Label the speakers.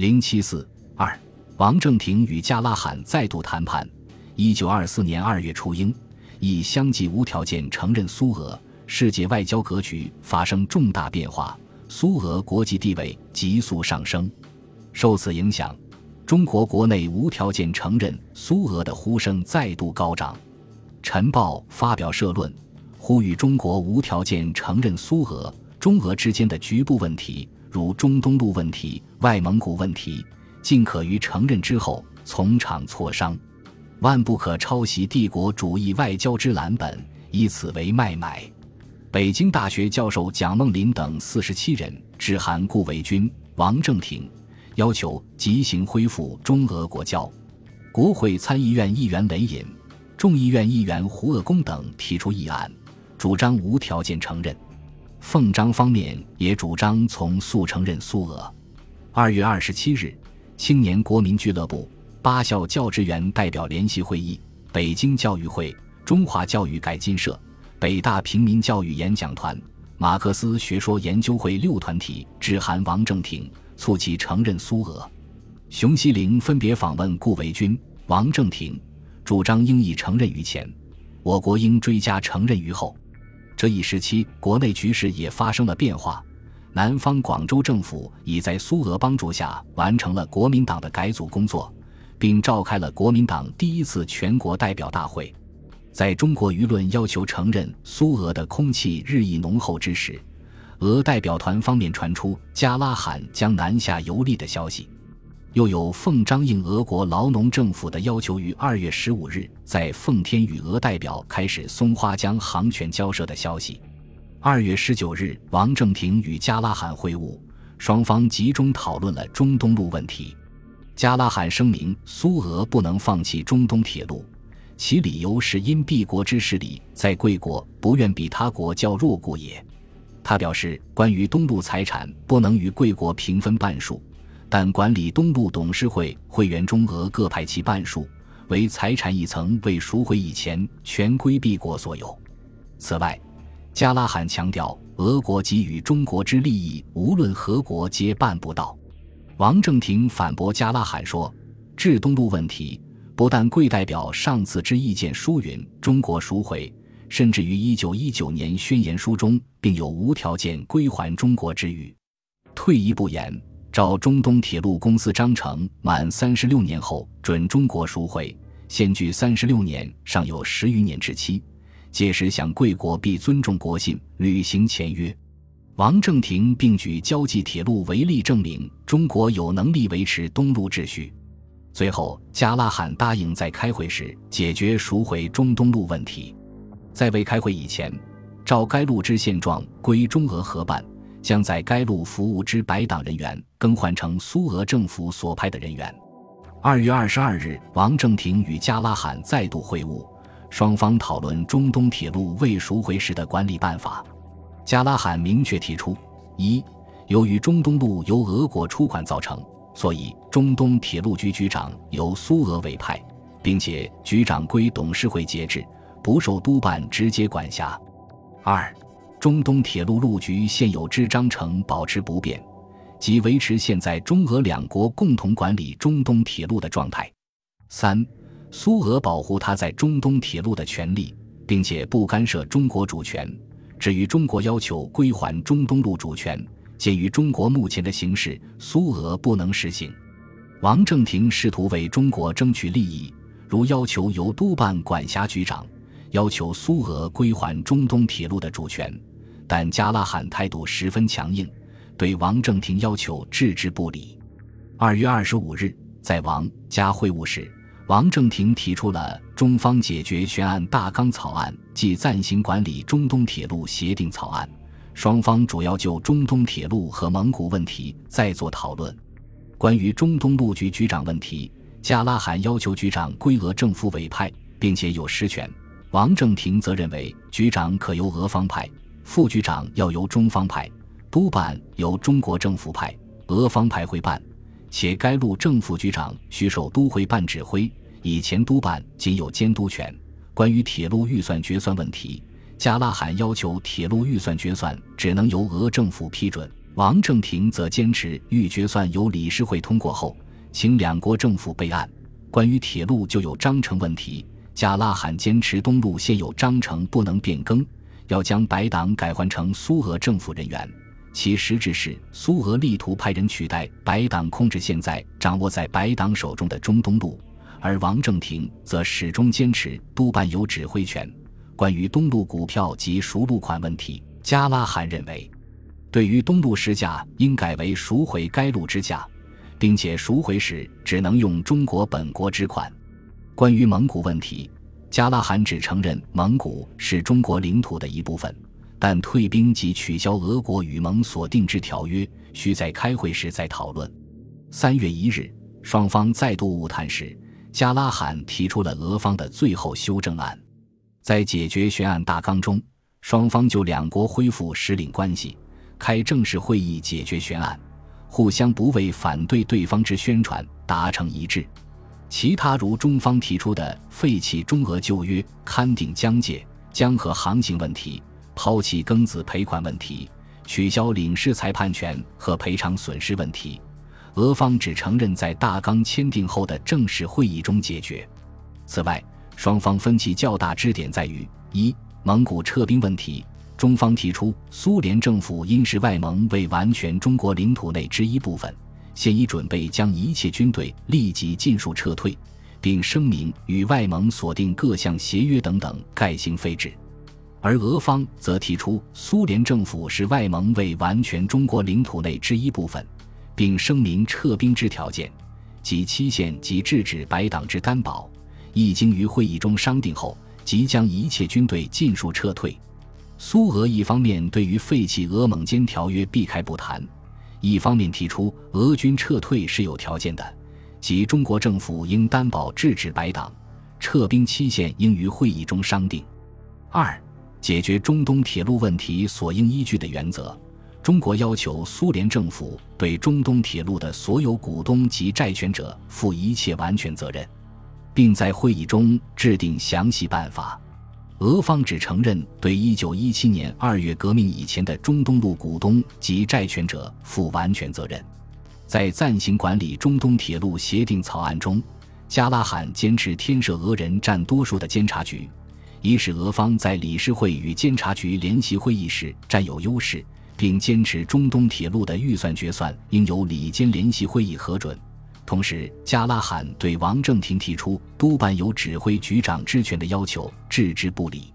Speaker 1: 零七四二，王正廷与加拉罕再度谈判。一九二四年二月初，英已相继无条件承认苏俄，世界外交格局发生重大变化，苏俄国际地位急速上升。受此影响，中国国内无条件承认苏俄的呼声再度高涨。晨报发表社论，呼吁中国无条件承认苏俄。中俄之间的局部问题，如中东路问题、外蒙古问题，尽可于承认之后从长磋商，万不可抄袭帝国主义外交之蓝本，以此为卖买。北京大学教授蒋梦麟等四十七人致函顾维钧、王正廷，要求即行恢复中俄国交。国会参议院议员雷隐、众议院议员胡鄂公等提出议案，主张无条件承认。奉章方面也主张从速承认苏俄。二月二十七日，青年国民俱乐部、八校教职员代表联席会议、北京教育会、中华教育改进社、北大平民教育演讲团、马克思学说研究会六团体致函王正廷，促其承认苏俄。熊希龄分别访问顾维钧、王正廷，主张应以承认于前，我国应追加承认于后。这一时期，国内局势也发生了变化。南方广州政府已在苏俄帮助下完成了国民党的改组工作，并召开了国民党第一次全国代表大会。在中国舆论要求承认苏俄的空气日益浓厚之时，俄代表团方面传出加拉罕将南下游历的消息。又有奉张应俄国劳农政府的要求，于二月十五日在奉天与俄代表开始松花江航权交涉的消息。二月十九日，王正廷与加拉罕会晤，双方集中讨论了中东路问题。加拉罕声明，苏俄不能放弃中东铁路，其理由是因敝国之势力在贵国不愿比他国较弱故也。他表示，关于东路财产不能与贵国平分半数。但管理东路董事会会员中俄各派其半数，为财产一层未赎回以前全归敝国所有。此外，加拉罕强调，俄国给予中国之利益，无论何国皆办不到。王正廷反驳加拉罕说：“至东路问题，不但贵代表上次之意见书允中国赎回，甚至于一九一九年宣言书中，并有无条件归还中国之语。退一步言。”照中东铁路公司章程，满三十六年后准中国赎回，现距三十六年尚有十余年之期，届时想贵国必尊重国信，履行签约。王正廷并举交际铁路为例，证明中国有能力维持东路秩序。最后，加拉罕答应在开会时解决赎回中东路问题。在未开会以前，照该路之现状归中俄合办。将在该路服务之白党人员更换成苏俄政府所派的人员。二月二十二日，王正廷与加拉罕再度会晤，双方讨论中东铁路未赎回时的管理办法。加拉罕明确提出：一、由于中东路由俄国出款造成，所以中东铁路局局长由苏俄委派，并且局长归董事会节制，不受督办直接管辖。二、中东铁路路局现有之章程保持不变，即维持现在中俄两国共同管理中东铁路的状态。三、苏俄保护他在中东铁路的权利，并且不干涉中国主权。至于中国要求归还中东路主权，鉴于中国目前的形势，苏俄不能实行。王正廷试图为中国争取利益，如要求由督办管辖局长，要求苏俄归还中东铁路的主权。但加拉罕态度十分强硬，对王正廷要求置之不理。二月二十五日，在王加会晤时，王正廷提出了中方解决悬案大纲草案即暂行管理中东铁路协定草案，双方主要就中东铁路和蒙古问题再做讨论。关于中东路局局长问题，加拉罕要求局长归俄政府委派，并且有实权；王正廷则认为局长可由俄方派。副局长要由中方派，督办由中国政府派，俄方派会办，且该路正副局长需受都会办指挥，以前督办仅有监督权。关于铁路预算决算问题，加拉罕要求铁路预算决算只能由俄政府批准。王正廷则坚持预决算由理事会通过后，请两国政府备案。关于铁路就有章程问题，加拉罕坚持东路现有章程不能变更，要将白党改换成苏俄政府人员。其实质是苏俄力图派人取代白党控制现在掌握在白党手中的中东路，而王正廷则始终坚持督办有指挥权。关于东路股票及赎路款问题，加拉罕认为，对于东路市价应改为赎回该路之价。并且赎回时只能用中国本国之款。关于蒙古问题，加拉罕只承认蒙古是中国领土的一部分，但退兵及取消俄国与蒙所订之条约，需在开会时再讨论。三月一日，双方再度晤谈时，加拉罕提出了俄方的最后修正案。在解决悬案大纲中，双方就两国恢复使领关系，开正式会议解决悬案。互相不为反对对方之宣传达成一致，其他如中方提出的废弃中俄旧约、勘定疆界、江河航行问题、抛弃庚子赔款问题、取消领事裁判权和赔偿损失问题，俄方只承认在大纲签订后的正式会议中解决。此外，双方分歧较大之点在于：一、蒙古撤兵问题。中方提出，苏联政府因视外蒙为完全中国领土内之一部分，现已准备将一切军队立即尽数撤退，并声明与外蒙锁定各项协约等等概行废止。而俄方则提出，苏联政府是外蒙为完全中国领土内之一部分，并声明撤兵之条件及期限及制止白党之担保，一经于会议中商定后，即将一切军队尽数撤退。苏俄一方面对于废弃俄蒙间条约避开不谈，一方面提出俄军撤退是有条件的，即中国政府应担保制止白党，撤兵期限应于会议中商定。二、解决中东铁路问题所应依据的原则，中国要求苏联政府对中东铁路的所有股东及债权者负一切完全责任，并在会议中制定详细办法。俄方只承认对1917年2月革命以前的中东路股东及债权者负完全责任。在暂行管理中东铁路协定草案中，加拉罕坚持添设俄人占多数的监察局，以使俄方在理事会与监察局联席会议时占有优势，并坚持中东铁路的预算决算应由里监联席会议核准。同时，加拉罕对王正廷提出督办有指挥局长职权的要求置之不理。